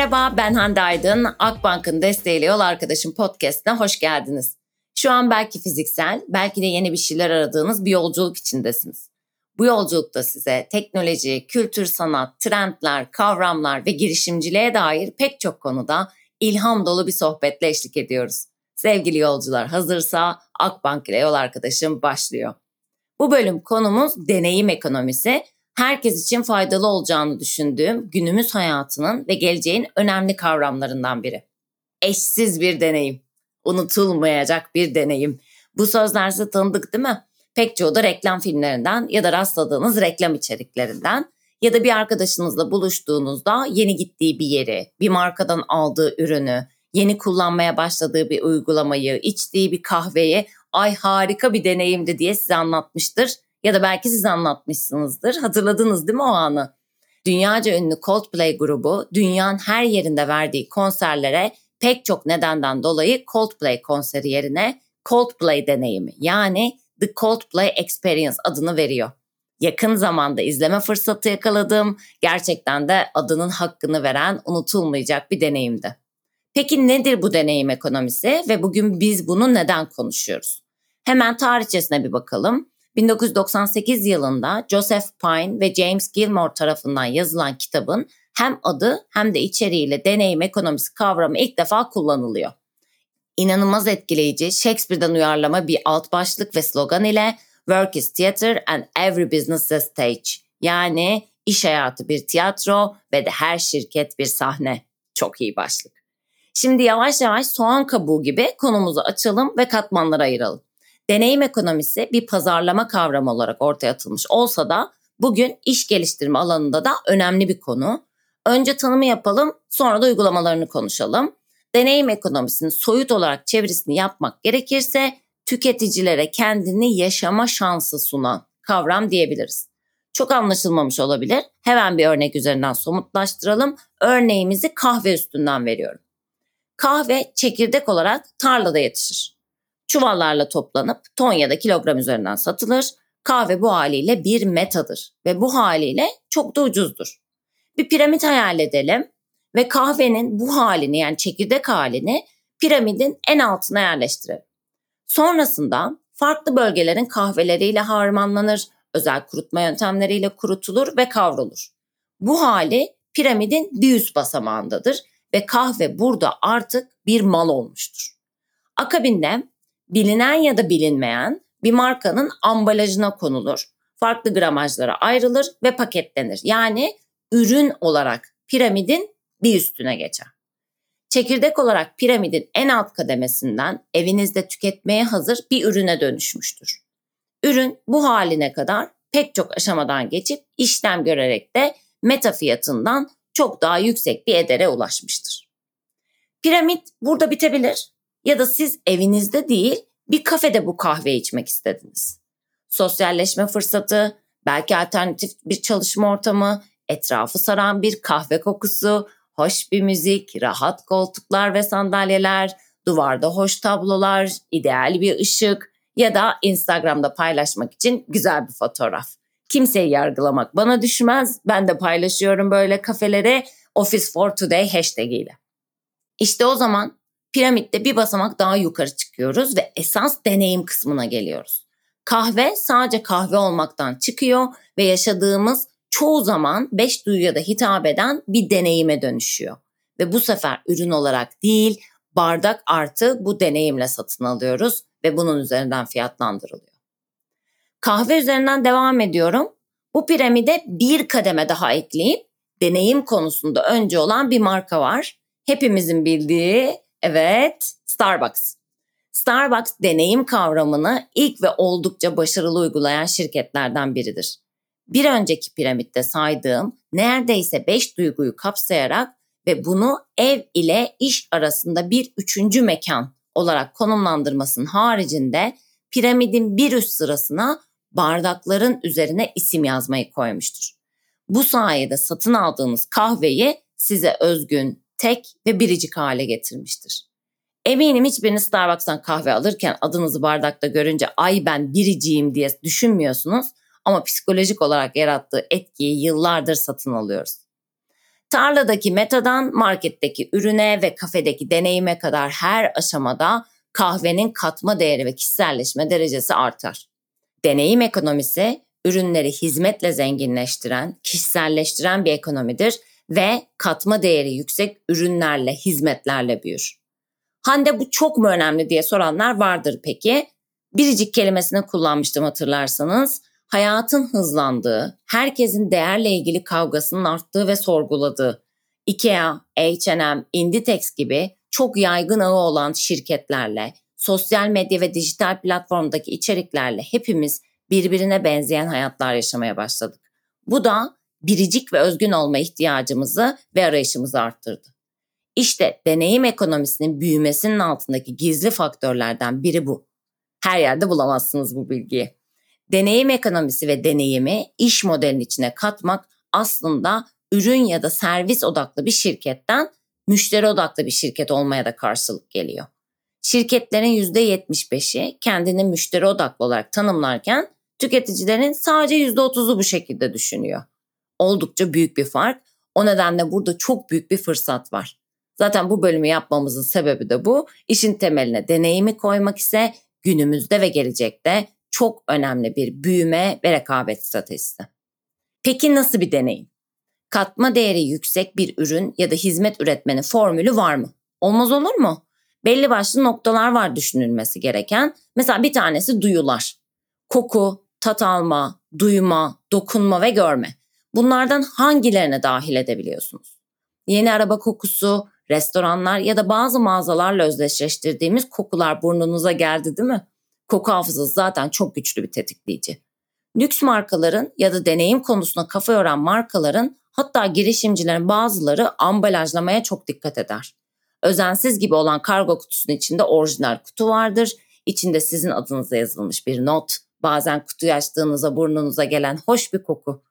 Merhaba ben Hande Aydın. Akbank'ın desteğiyle Yol Arkadaşım podcastine hoş geldiniz. Şu an belki fiziksel, belki de yeni bir şeyler aradığınız bir yolculuk içindesiniz. Bu yolculukta size teknoloji, kültür, sanat, trendler, kavramlar ve girişimciliğe dair pek çok konuda ilham dolu bir sohbetle eşlik ediyoruz. Sevgili yolcular hazırsa Akbank ile Yol Arkadaşım başlıyor. Bu bölüm konumuz deneyim ekonomisi herkes için faydalı olacağını düşündüğüm günümüz hayatının ve geleceğin önemli kavramlarından biri. Eşsiz bir deneyim, unutulmayacak bir deneyim. Bu sözler size tanıdık değil mi? Pek çoğu da reklam filmlerinden ya da rastladığınız reklam içeriklerinden ya da bir arkadaşınızla buluştuğunuzda yeni gittiği bir yeri, bir markadan aldığı ürünü, yeni kullanmaya başladığı bir uygulamayı, içtiği bir kahveyi ay harika bir deneyimdi diye size anlatmıştır ya da belki siz anlatmışsınızdır. Hatırladınız değil mi o anı? Dünyaca ünlü Coldplay grubu dünyanın her yerinde verdiği konserlere pek çok nedenden dolayı Coldplay konseri yerine Coldplay deneyimi yani The Coldplay Experience adını veriyor. Yakın zamanda izleme fırsatı yakaladım. Gerçekten de adının hakkını veren unutulmayacak bir deneyimdi. Peki nedir bu deneyim ekonomisi ve bugün biz bunu neden konuşuyoruz? Hemen tarihçesine bir bakalım. 1998 yılında Joseph Pine ve James Gilmore tarafından yazılan kitabın hem adı hem de içeriğiyle deneyim ekonomisi kavramı ilk defa kullanılıyor. İnanılmaz etkileyici Shakespeare'den uyarlama bir alt başlık ve slogan ile Work is theater and every business is stage. Yani iş hayatı bir tiyatro ve de her şirket bir sahne. Çok iyi başlık. Şimdi yavaş yavaş soğan kabuğu gibi konumuzu açalım ve katmanlara ayıralım. Deneyim ekonomisi bir pazarlama kavramı olarak ortaya atılmış olsa da bugün iş geliştirme alanında da önemli bir konu. Önce tanımı yapalım, sonra da uygulamalarını konuşalım. Deneyim ekonomisinin soyut olarak çevirisini yapmak gerekirse tüketicilere kendini yaşama şansı sunan kavram diyebiliriz. Çok anlaşılmamış olabilir. Hemen bir örnek üzerinden somutlaştıralım. Örneğimizi kahve üstünden veriyorum. Kahve çekirdek olarak tarlada yetişir çuvallarla toplanıp ton ya da kilogram üzerinden satılır. Kahve bu haliyle bir metadır ve bu haliyle çok da ucuzdur. Bir piramit hayal edelim ve kahvenin bu halini yani çekirdek halini piramidin en altına yerleştirelim. Sonrasında farklı bölgelerin kahveleriyle harmanlanır, özel kurutma yöntemleriyle kurutulur ve kavrulur. Bu hali piramidin bir üst basamağındadır ve kahve burada artık bir mal olmuştur. Akabinde bilinen ya da bilinmeyen bir markanın ambalajına konulur. Farklı gramajlara ayrılır ve paketlenir. Yani ürün olarak piramidin bir üstüne geçer. Çekirdek olarak piramidin en alt kademesinden evinizde tüketmeye hazır bir ürüne dönüşmüştür. Ürün bu haline kadar pek çok aşamadan geçip işlem görerek de meta fiyatından çok daha yüksek bir edere ulaşmıştır. Piramit burada bitebilir ya da siz evinizde değil bir kafede bu kahve içmek istediniz. Sosyalleşme fırsatı, belki alternatif bir çalışma ortamı, etrafı saran bir kahve kokusu, hoş bir müzik, rahat koltuklar ve sandalyeler, duvarda hoş tablolar, ideal bir ışık ya da Instagram'da paylaşmak için güzel bir fotoğraf. Kimseyi yargılamak bana düşmez. Ben de paylaşıyorum böyle kafelere Office for Today hashtag ile. İşte o zaman piramitte bir basamak daha yukarı çıkıyoruz ve esas deneyim kısmına geliyoruz. Kahve sadece kahve olmaktan çıkıyor ve yaşadığımız çoğu zaman beş duyuya da hitap eden bir deneyime dönüşüyor. Ve bu sefer ürün olarak değil bardak artı bu deneyimle satın alıyoruz ve bunun üzerinden fiyatlandırılıyor. Kahve üzerinden devam ediyorum. Bu piramide bir kademe daha ekleyip deneyim konusunda önce olan bir marka var. Hepimizin bildiği Evet, Starbucks. Starbucks deneyim kavramını ilk ve oldukça başarılı uygulayan şirketlerden biridir. Bir önceki piramitte saydığım neredeyse 5 duyguyu kapsayarak ve bunu ev ile iş arasında bir üçüncü mekan olarak konumlandırmasının haricinde piramidin bir üst sırasına bardakların üzerine isim yazmayı koymuştur. Bu sayede satın aldığınız kahveyi size özgün, tek ve biricik hale getirmiştir. Eminim hiçbiriniz Starbucks'tan kahve alırken adınızı bardakta görünce ay ben biriciyim diye düşünmüyorsunuz ama psikolojik olarak yarattığı etkiyi yıllardır satın alıyoruz. Tarladaki metadan marketteki ürüne ve kafedeki deneyime kadar her aşamada kahvenin katma değeri ve kişiselleşme derecesi artar. Deneyim ekonomisi ürünleri hizmetle zenginleştiren, kişiselleştiren bir ekonomidir ve katma değeri yüksek ürünlerle, hizmetlerle büyür. Hande bu çok mu önemli diye soranlar vardır peki. Biricik kelimesini kullanmıştım hatırlarsanız. Hayatın hızlandığı, herkesin değerle ilgili kavgasının arttığı ve sorguladığı, IKEA, H&M, Inditex gibi çok yaygın ağı olan şirketlerle, sosyal medya ve dijital platformdaki içeriklerle hepimiz birbirine benzeyen hayatlar yaşamaya başladık. Bu da biricik ve özgün olma ihtiyacımızı ve arayışımızı arttırdı. İşte deneyim ekonomisinin büyümesinin altındaki gizli faktörlerden biri bu. Her yerde bulamazsınız bu bilgiyi. Deneyim ekonomisi ve deneyimi iş modelinin içine katmak aslında ürün ya da servis odaklı bir şirketten müşteri odaklı bir şirket olmaya da karşılık geliyor. Şirketlerin %75'i kendini müşteri odaklı olarak tanımlarken tüketicilerin sadece %30'u bu şekilde düşünüyor. Oldukça büyük bir fark. O nedenle burada çok büyük bir fırsat var. Zaten bu bölümü yapmamızın sebebi de bu. İşin temeline deneyimi koymak ise günümüzde ve gelecekte çok önemli bir büyüme ve rekabet stratejisi. Peki nasıl bir deneyim? Katma değeri yüksek bir ürün ya da hizmet üretmenin formülü var mı? Olmaz olur mu? Belli başlı noktalar var düşünülmesi gereken. Mesela bir tanesi duyular. Koku, tat alma, duyma, dokunma ve görme. Bunlardan hangilerine dahil edebiliyorsunuz? Yeni araba kokusu, restoranlar ya da bazı mağazalarla özdeşleştirdiğimiz kokular burnunuza geldi değil mi? Koku hafızası zaten çok güçlü bir tetikleyici. Lüks markaların ya da deneyim konusuna kafa yoran markaların hatta girişimcilerin bazıları ambalajlamaya çok dikkat eder. Özensiz gibi olan kargo kutusunun içinde orijinal kutu vardır. İçinde sizin adınıza yazılmış bir not, bazen kutuyu açtığınızda burnunuza gelen hoş bir koku.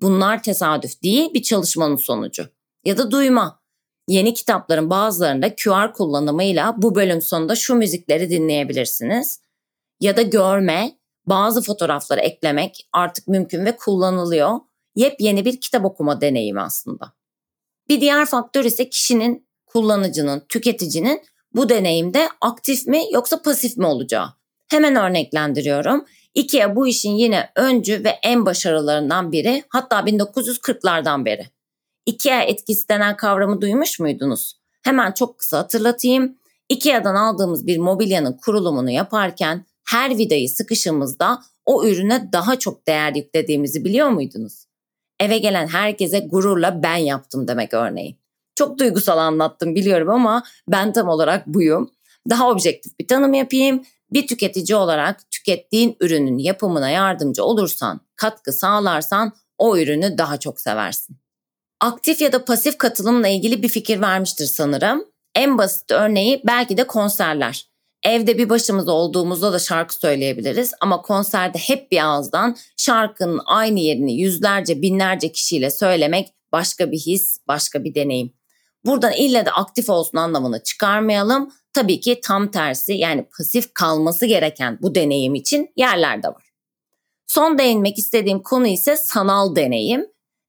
Bunlar tesadüf değil bir çalışmanın sonucu. Ya da duyma. Yeni kitapların bazılarında QR kullanımıyla bu bölüm sonunda şu müzikleri dinleyebilirsiniz. Ya da görme, bazı fotoğrafları eklemek artık mümkün ve kullanılıyor. Yepyeni bir kitap okuma deneyimi aslında. Bir diğer faktör ise kişinin, kullanıcının, tüketicinin bu deneyimde aktif mi yoksa pasif mi olacağı. Hemen örneklendiriyorum. IKEA bu işin yine öncü ve en başarılarından biri hatta 1940'lardan beri. IKEA etkisi denen kavramı duymuş muydunuz? Hemen çok kısa hatırlatayım. IKEA'dan aldığımız bir mobilyanın kurulumunu yaparken her vidayı sıkışımızda o ürüne daha çok değer yüklediğimizi biliyor muydunuz? Eve gelen herkese gururla ben yaptım demek örneğin. Çok duygusal anlattım biliyorum ama ben tam olarak buyum. Daha objektif bir tanım yapayım. Bir tüketici olarak tükettiğin ürünün yapımına yardımcı olursan, katkı sağlarsan o ürünü daha çok seversin. Aktif ya da pasif katılımla ilgili bir fikir vermiştir sanırım. En basit örneği belki de konserler. Evde bir başımız olduğumuzda da şarkı söyleyebiliriz ama konserde hep bir ağızdan şarkının aynı yerini yüzlerce binlerce kişiyle söylemek başka bir his, başka bir deneyim. Buradan ille de aktif olsun anlamını çıkarmayalım. Tabii ki tam tersi yani pasif kalması gereken bu deneyim için yerler de var. Son değinmek istediğim konu ise sanal deneyim.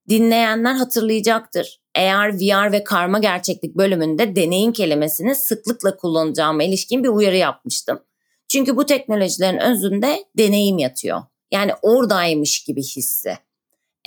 Dinleyenler hatırlayacaktır. Eğer VR ve karma gerçeklik bölümünde deneyim kelimesini sıklıkla kullanacağıma ilişkin bir uyarı yapmıştım. Çünkü bu teknolojilerin özünde deneyim yatıyor. Yani oradaymış gibi hissi.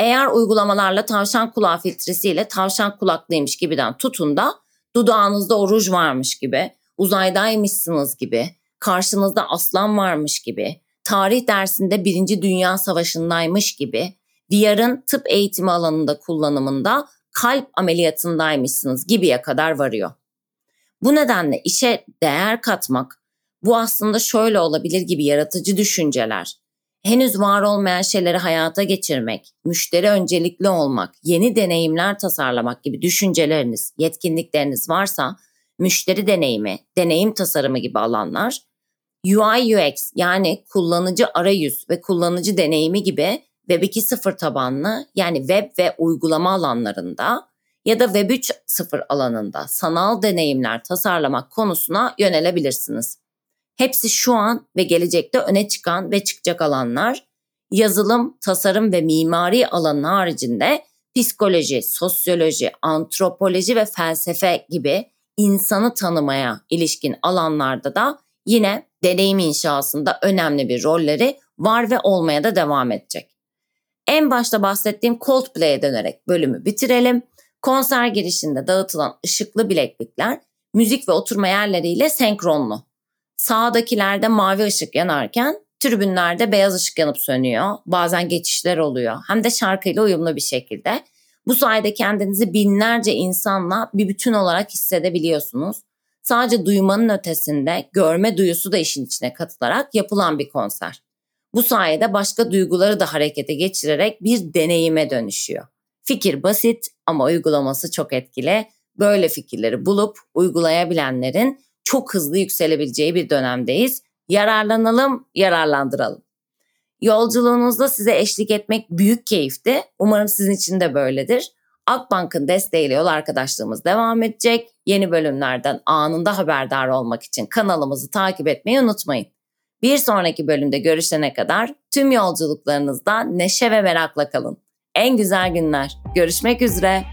Eğer uygulamalarla tavşan kulağı filtresiyle tavşan kulaklıymış gibiden tutun da dudağınızda o ruj varmış gibi, uzaydaymışsınız gibi, karşınızda aslan varmış gibi, tarih dersinde Birinci Dünya Savaşı'ndaymış gibi, VR'ın tıp eğitimi alanında kullanımında kalp ameliyatındaymışsınız gibiye kadar varıyor. Bu nedenle işe değer katmak, bu aslında şöyle olabilir gibi yaratıcı düşünceler, henüz var olmayan şeyleri hayata geçirmek, müşteri öncelikli olmak, yeni deneyimler tasarlamak gibi düşünceleriniz, yetkinlikleriniz varsa müşteri deneyimi, deneyim tasarımı gibi alanlar UI UX yani kullanıcı arayüz ve kullanıcı deneyimi gibi Web 2.0 tabanlı yani web ve uygulama alanlarında ya da Web 3.0 alanında sanal deneyimler tasarlamak konusuna yönelebilirsiniz. Hepsi şu an ve gelecekte öne çıkan ve çıkacak alanlar. Yazılım, tasarım ve mimari alanın haricinde psikoloji, sosyoloji, antropoloji ve felsefe gibi insanı tanımaya ilişkin alanlarda da yine deneyim inşasında önemli bir rolleri var ve olmaya da devam edecek. En başta bahsettiğim Coldplay'e dönerek bölümü bitirelim. Konser girişinde dağıtılan ışıklı bileklikler müzik ve oturma yerleriyle senkronlu. Sağdakilerde mavi ışık yanarken tribünlerde beyaz ışık yanıp sönüyor. Bazen geçişler oluyor. Hem de şarkıyla uyumlu bir şekilde. Bu sayede kendinizi binlerce insanla bir bütün olarak hissedebiliyorsunuz. Sadece duymanın ötesinde görme duyusu da işin içine katılarak yapılan bir konser. Bu sayede başka duyguları da harekete geçirerek bir deneyime dönüşüyor. Fikir basit ama uygulaması çok etkili. Böyle fikirleri bulup uygulayabilenlerin çok hızlı yükselebileceği bir dönemdeyiz. Yararlanalım, yararlandıralım. Yolculuğunuzda size eşlik etmek büyük keyifti. Umarım sizin için de böyledir. Akbank'ın desteğiyle yol arkadaşlığımız devam edecek. Yeni bölümlerden anında haberdar olmak için kanalımızı takip etmeyi unutmayın. Bir sonraki bölümde görüşene kadar tüm yolculuklarınızda neşe ve merakla kalın. En güzel günler. Görüşmek üzere.